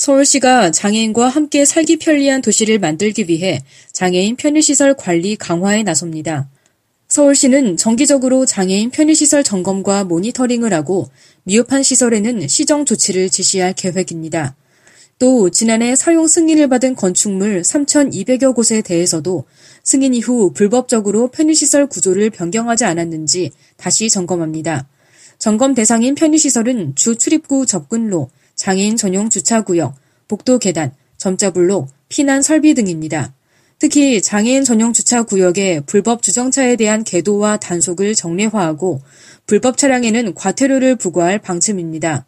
서울시가 장애인과 함께 살기 편리한 도시를 만들기 위해 장애인 편의시설 관리 강화에 나섭니다. 서울시는 정기적으로 장애인 편의시설 점검과 모니터링을 하고 미흡한 시설에는 시정 조치를 지시할 계획입니다. 또 지난해 사용 승인을 받은 건축물 3,200여 곳에 대해서도 승인 이후 불법적으로 편의시설 구조를 변경하지 않았는지 다시 점검합니다. 점검 대상인 편의시설은 주 출입구 접근로, 장애인 전용 주차구역, 복도 계단, 점자블록, 피난 설비 등입니다. 특히 장애인 전용 주차 구역의 불법 주정차에 대한 계도와 단속을 정례화하고 불법 차량에는 과태료를 부과할 방침입니다.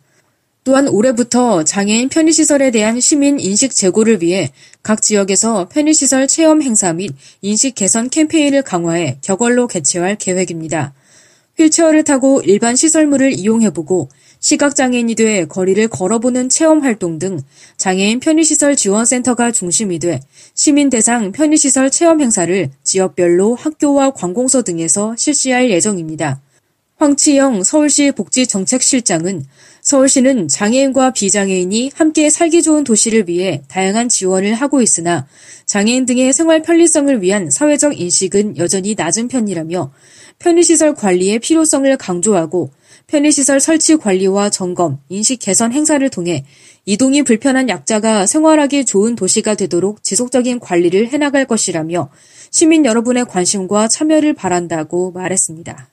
또한 올해부터 장애인 편의시설에 대한 시민 인식 제고를 위해 각 지역에서 편의시설 체험 행사 및 인식 개선 캠페인을 강화해 격월로 개최할 계획입니다. 휠체어를 타고 일반 시설물을 이용해보고 시각장애인이 돼 거리를 걸어보는 체험 활동 등 장애인 편의시설 지원센터가 중심이 돼 시민 대상 편의시설 체험 행사를 지역별로 학교와 관공서 등에서 실시할 예정입니다. 황치영 서울시 복지정책실장은 서울시는 장애인과 비장애인이 함께 살기 좋은 도시를 위해 다양한 지원을 하고 있으나 장애인 등의 생활 편리성을 위한 사회적 인식은 여전히 낮은 편이라며 편의시설 관리의 필요성을 강조하고 편의시설 설치 관리와 점검, 인식 개선 행사를 통해 이동이 불편한 약자가 생활하기 좋은 도시가 되도록 지속적인 관리를 해나갈 것이라며 시민 여러분의 관심과 참여를 바란다고 말했습니다.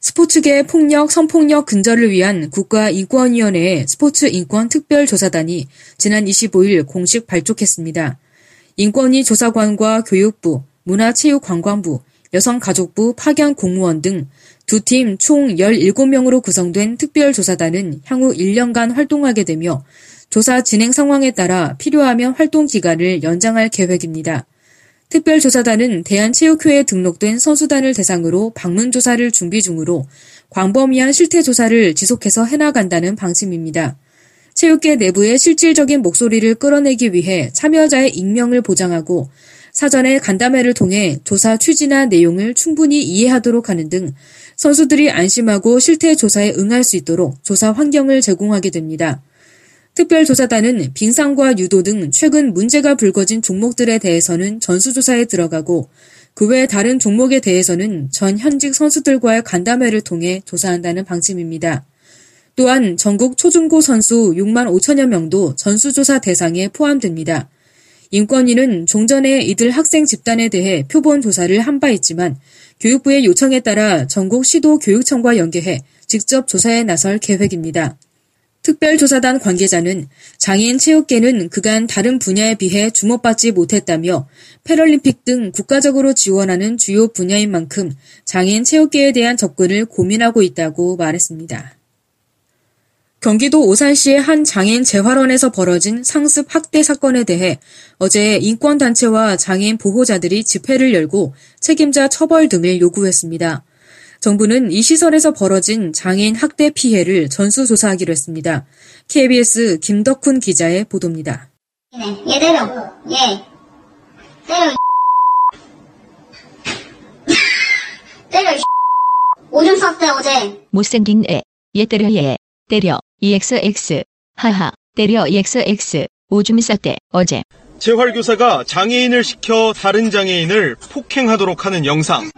스포츠계 폭력, 성폭력 근절을 위한 국가인권위원회의 스포츠 인권 특별조사단이 지난 25일 공식 발족했습니다. 인권위 조사관과 교육부, 문화체육관광부, 여성가족부 파견 공무원 등 두 팀 총 17명으로 구성된 특별조사단은 향후 1년간 활동하게 되며 조사 진행 상황에 따라 필요하면 활동 기간을 연장할 계획입니다. 특별조사단은 대한체육회에 등록된 선수단을 대상으로 방문조사를 준비 중으로 광범위한 실태조사를 지속해서 해나간다는 방침입니다. 체육계 내부의 실질적인 목소리를 끌어내기 위해 참여자의 익명을 보장하고 사전에 간담회를 통해 조사 취지나 내용을 충분히 이해하도록 하는 등 선수들이 안심하고 실태 조사에 응할 수 있도록 조사 환경을 제공하게 됩니다. 특별조사단은 빙상과 유도 등 최근 문제가 불거진 종목들에 대해서는 전수조사에 들어가고 그 외 다른 종목에 대해서는 전 현직 선수들과의 간담회를 통해 조사한다는 방침입니다. 또한 전국 초중고 선수 6만 5천여 명도 전수조사 대상에 포함됩니다. 인권위는 종전에 이들 학생 집단에 대해 표본 조사를 한 바 있지만 교육부의 요청에 따라 전국 시도 교육청과 연계해 직접 조사에 나설 계획입니다. 특별조사단 관계자는 장애인 체육계는 그간 다른 분야에 비해 주목받지 못했다며 패럴림픽 등 국가적으로 지원하는 주요 분야인 만큼 장애인 체육계에 대한 접근을 고민하고 있다고 말했습니다. 경기도 오산시의 한 장애인 재활원에서 벌어진 상습 학대 사건에 대해 어제 인권단체와 장애인 보호자들이 집회를 열고 책임자 처벌 등을 요구했습니다. 정부는 이 시설에서 벌어진 장애인 학대 피해를 전수조사하기로 했습니다. KBS 김덕훈 기자의 보도입니다. 얘 때려. 얘. 때려. 때려. 오줌 쌌대 어제. 못생긴 애, 얘 때려 얘, 때려, EXX, 하하, 때려 EXX, 오줌 쌌대, 어제. 재활 교사가 장애인을 시켜 다른 장애인을 폭행하도록 하는 영상.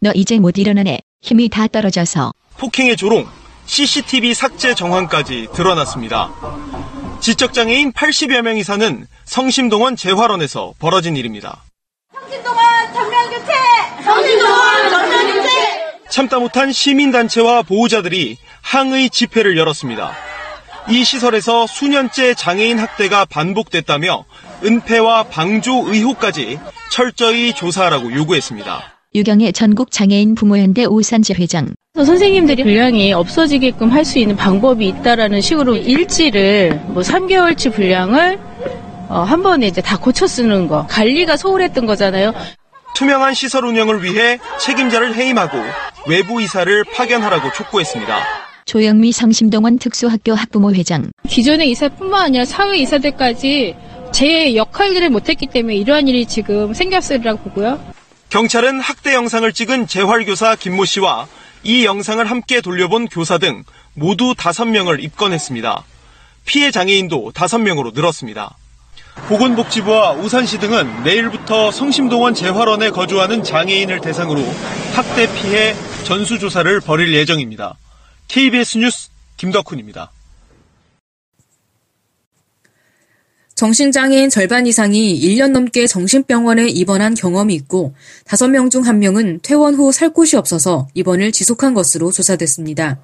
너 이제 못 일어나네, 힘이 다 떨어져서. 폭행의 조롱, CCTV 삭제 정황까지 드러났습니다. 지적장애인 80여 명이 사는 성심동원 재활원에서 벌어진 일입니다. 성심동원 전면 교체! 성심동원 전면교체! 참다 못한 시민단체와 보호자들이 항의 집회를 열었습니다. 이 시설에서 수년째 장애인 학대가 반복됐다며 은폐와 방조 의혹까지 철저히 조사하라고 요구했습니다. 유경의 전국 장애인 부모연대 오산지 회장. 선생님들이 분량이 없어지게끔 할 수 있는 방법이 있다라는 식으로 일지를 뭐 3개월치 분량을 어, 한 번에 이제 다 고쳐 쓰는 거 관리가 소홀했던 거잖아요. 투명한 시설 운영을 위해 책임자를 해임하고 외부 이사를 파견하라고 촉구했습니다. 조영미 성심동원 특수학교 학부모 회장. 기존의 이사뿐만 아니라 사회 이사들까지 제 역할들을 못했기 때문에 이러한 일이 지금 생겼으리라고 보고요. 경찰은 학대 영상을 찍은 재활교사 김모 씨와 이 영상을 함께 돌려본 교사 등 모두 5명을 입건했습니다. 피해 장애인도 5명으로 늘었습니다. 보건복지부와 우산시 등은 내일부터 성심동원 재활원에 거주하는 장애인을 대상으로 학대 피해 전수조사를 벌일 예정입니다. KBS 뉴스 김덕훈입니다. 정신장애인 절반 이상이 1년 넘게 정신병원에 입원한 경험이 있고 5명 중 1명은 퇴원 후 살 곳이 없어서 입원을 지속한 것으로 조사됐습니다.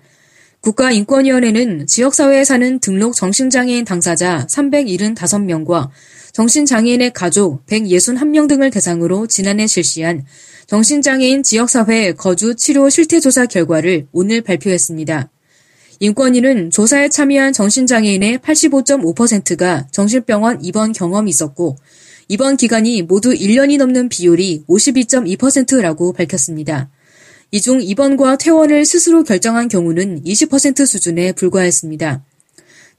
국가인권위원회는 지역사회에 사는 등록 정신장애인 당사자 375명과 정신장애인의 가족 161명 등을 대상으로 지난해 실시한 정신장애인 지역사회 거주 치료 실태조사 결과를 오늘 발표했습니다. 인권위는 조사에 참여한 정신장애인의 85.5%가 정신병원 입원 경험이 있었고 입원 기간이 모두 1년이 넘는 비율이 52.2%라고 밝혔습니다. 이 중 입원과 퇴원을 스스로 결정한 경우는 20% 수준에 불과했습니다.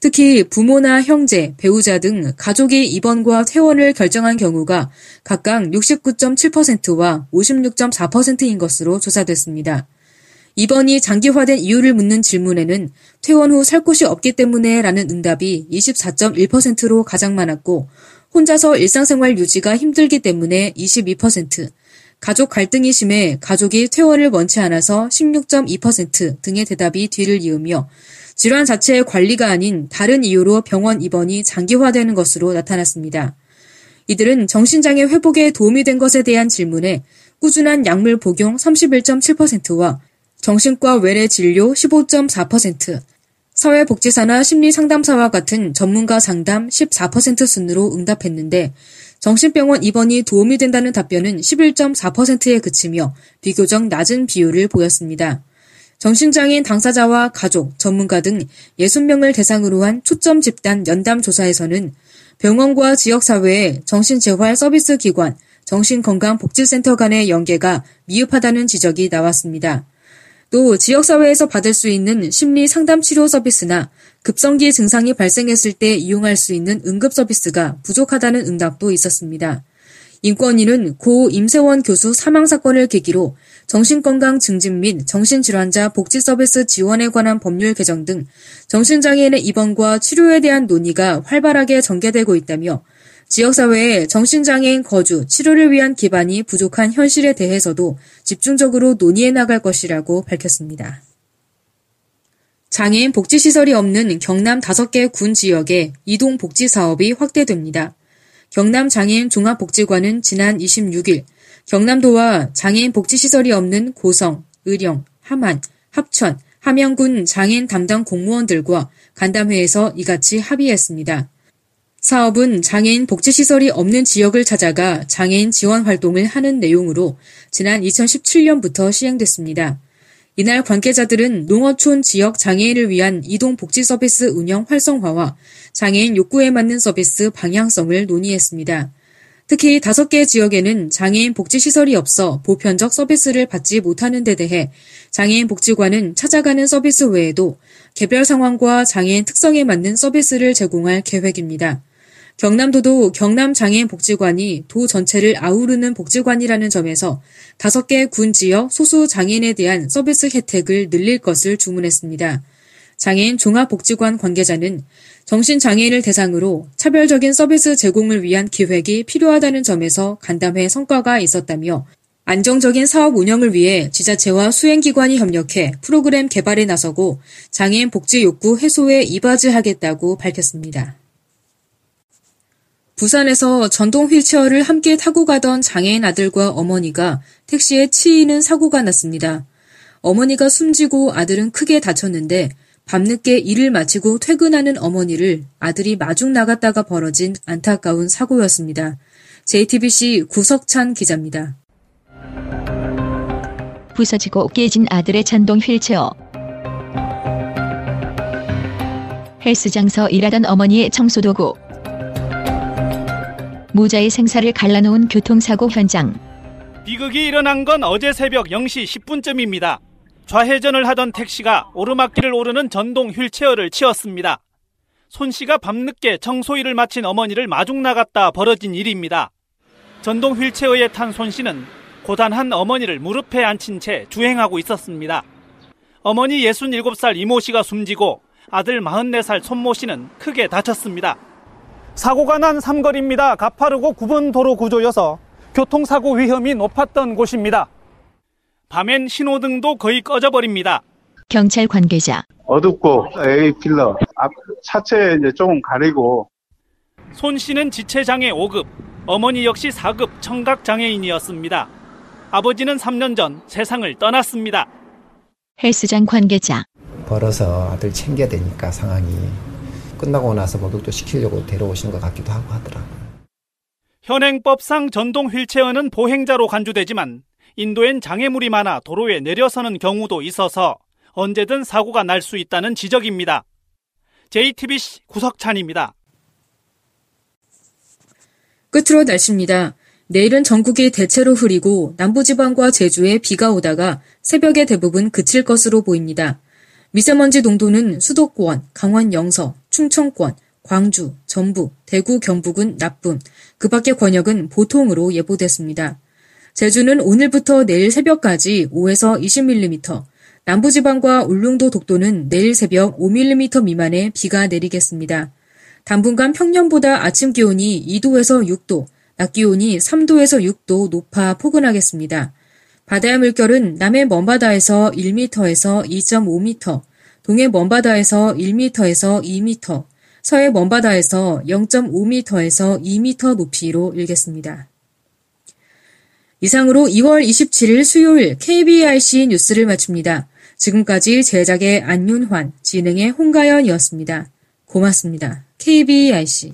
특히 부모나 형제, 배우자 등 가족이 입원과 퇴원을 결정한 경우가 각각 69.7%와 56.4%인 것으로 조사됐습니다. 입원이 장기화된 이유를 묻는 질문에는 퇴원 후 살 곳이 없기 때문에 라는 응답이 24.1%로 가장 많았고 혼자서 일상생활 유지가 힘들기 때문에 22%, 가족 갈등이 심해 가족이 퇴원을 원치 않아서 16.2% 등의 대답이 뒤를 이으며 질환 자체의 관리가 아닌 다른 이유로 병원 입원이 장기화되는 것으로 나타났습니다. 이들은 정신장애 회복에 도움이 된 것에 대한 질문에 꾸준한 약물 복용 31.7%와 정신과 외래 진료 15.4%, 사회복지사나 심리상담사와 같은 전문가 상담 14% 순으로 응답했는데 정신병원 입원이 도움이 된다는 답변은 11.4%에 그치며 비교적 낮은 비율을 보였습니다. 정신장애인 당사자와 가족, 전문가 등 60명을 대상으로 한 초점 집단 연담 조사에서는 병원과 지역사회의 정신재활 서비스 기관, 정신건강복지센터 간의 연계가 미흡하다는 지적이 나왔습니다. 또 지역사회에서 받을 수 있는 심리 상담 치료 서비스나 급성기 증상이 발생했을 때 이용할 수 있는 응급 서비스가 부족하다는 응답도 있었습니다. 인권위는 고 임세원 교수 사망 사건을 계기로 정신건강 증진 및 정신질환자 복지 서비스 지원에 관한 법률 개정 등 정신장애인의 입원과 치료에 대한 논의가 활발하게 전개되고 있다며 지역사회에 정신장애인 거주, 치료를 위한 기반이 부족한 현실에 대해서도 집중적으로 논의해 나갈 것이라고 밝혔습니다. 장애인 복지시설이 없는 경남 5개 군 지역에 이동 복지 사업이 확대됩니다. 경남 장애인 종합복지관은 지난 26일 경남도와 장애인 복지시설이 없는 고성, 의령, 함안, 합천, 함영군 장애인 담당 공무원들과 간담회에서 이같이 합의했습니다. 사업은 장애인 복지시설이 없는 지역을 찾아가 장애인 지원 활동을 하는 내용으로 지난 2017년부터 시행됐습니다. 이날 관계자들은 농어촌 지역 장애인을 위한 이동 복지 서비스 운영 활성화와 장애인 욕구에 맞는 서비스 방향성을 논의했습니다. 특히 다섯 개 지역에는 장애인 복지시설이 없어 보편적 서비스를 받지 못하는 데 대해 장애인 복지관은 찾아가는 서비스 외에도 개별 상황과 장애인 특성에 맞는 서비스를 제공할 계획입니다. 경남도도 경남장애인복지관이 도 전체를 아우르는 복지관이라는 점에서 다섯 개 군 지역 소수 장애인에 대한 서비스 혜택을 늘릴 것을 주문했습니다. 장애인 종합복지관 관계자는 정신장애인을 대상으로 차별적인 서비스 제공을 위한 기획이 필요하다는 점에서 간담회 성과가 있었다며 안정적인 사업 운영을 위해 지자체와 수행기관이 협력해 프로그램 개발에 나서고 장애인 복지 욕구 해소에 이바지하겠다고 밝혔습니다. 부산에서 전동 휠체어를 함께 타고 가던 장애인 아들과 어머니가 택시에 치이는 사고가 났습니다. 어머니가 숨지고 아들은 크게 다쳤는데 밤늦게 일을 마치고 퇴근하는 어머니를 아들이 마중 나갔다가 벌어진 안타까운 사고였습니다. JTBC 구석찬 기자입니다. 부서지고 깨진 아들의 전동 휠체어. 헬스장서 일하던 어머니의 청소도구. 무자의 생사를 갈라놓은 교통사고 현장. 비극이 일어난 건 어제 새벽 0시 10분쯤입니다. 좌회전을 하던 택시가 오르막길을 오르는 전동 휠체어를 치었습니다. 손 씨가 밤늦게 청소일을 마친 어머니를 마중 나갔다 벌어진 일입니다. 전동 휠체어에 탄 손 씨는 고단한 어머니를 무릎에 앉힌 채 주행하고 있었습니다. 어머니 67살 이모 씨가 숨지고 아들 44살 손모 씨는 크게 다쳤습니다. 사고가 난 삼거리입니다. 가파르고 굽은 도로 구조여서 교통사고 위험이 높았던 곳입니다. 밤엔 신호등도 거의 꺼져버립니다. 경찰 관계자. 어둡고 A 필러 앞 차체 이제 조금 가리고 손 씨는 지체장애 5급, 어머니 역시 4급 청각 장애인이었습니다. 아버지는 3년 전 세상을 떠났습니다. 헬스장 관계자. 벌어서 아들 챙겨야 되니까 상황이 끝나고 나서 목욕도 시키려고 데려오신 것 같기도 하고 하더라고요. 현행법상 전동 휠체어는 보행자로 간주되지만 인도엔 장애물이 많아 도로에 내려서는 경우도 있어서 언제든 사고가 날 수 있다는 지적입니다. JTBC 구석찬입니다. 끝으로 날씨입니다. 내일은 전국이 대체로 흐리고 남부지방과 제주에 비가 오다가 새벽에 대부분 그칠 것으로 보입니다. 미세먼지 농도는 수도권, 강원 영서, 충청권, 광주, 전북, 대구, 경북은 나쁨, 그 밖의 권역은 보통으로 예보됐습니다. 제주는 오늘부터 내일 새벽까지 5에서 20mm, 남부지방과 울릉도 독도는 내일 새벽 5mm 미만의 비가 내리겠습니다. 당분간 평년보다 아침 기온이 2도에서 6도, 낮 기온이 3도에서 6도 높아 포근하겠습니다. 바다의 물결은 남해 먼바다에서 1m에서 2.5m, 동해 먼바다에서 1m에서 2m, 서해 먼바다에서 0.5m에서 2m 높이로 일겠습니다. 이상으로 2월 27일 수요일 KBIC 뉴스를 마칩니다. 지금까지 제작의 안윤환, 진행의 홍가연이었습니다. 고맙습니다. KBIC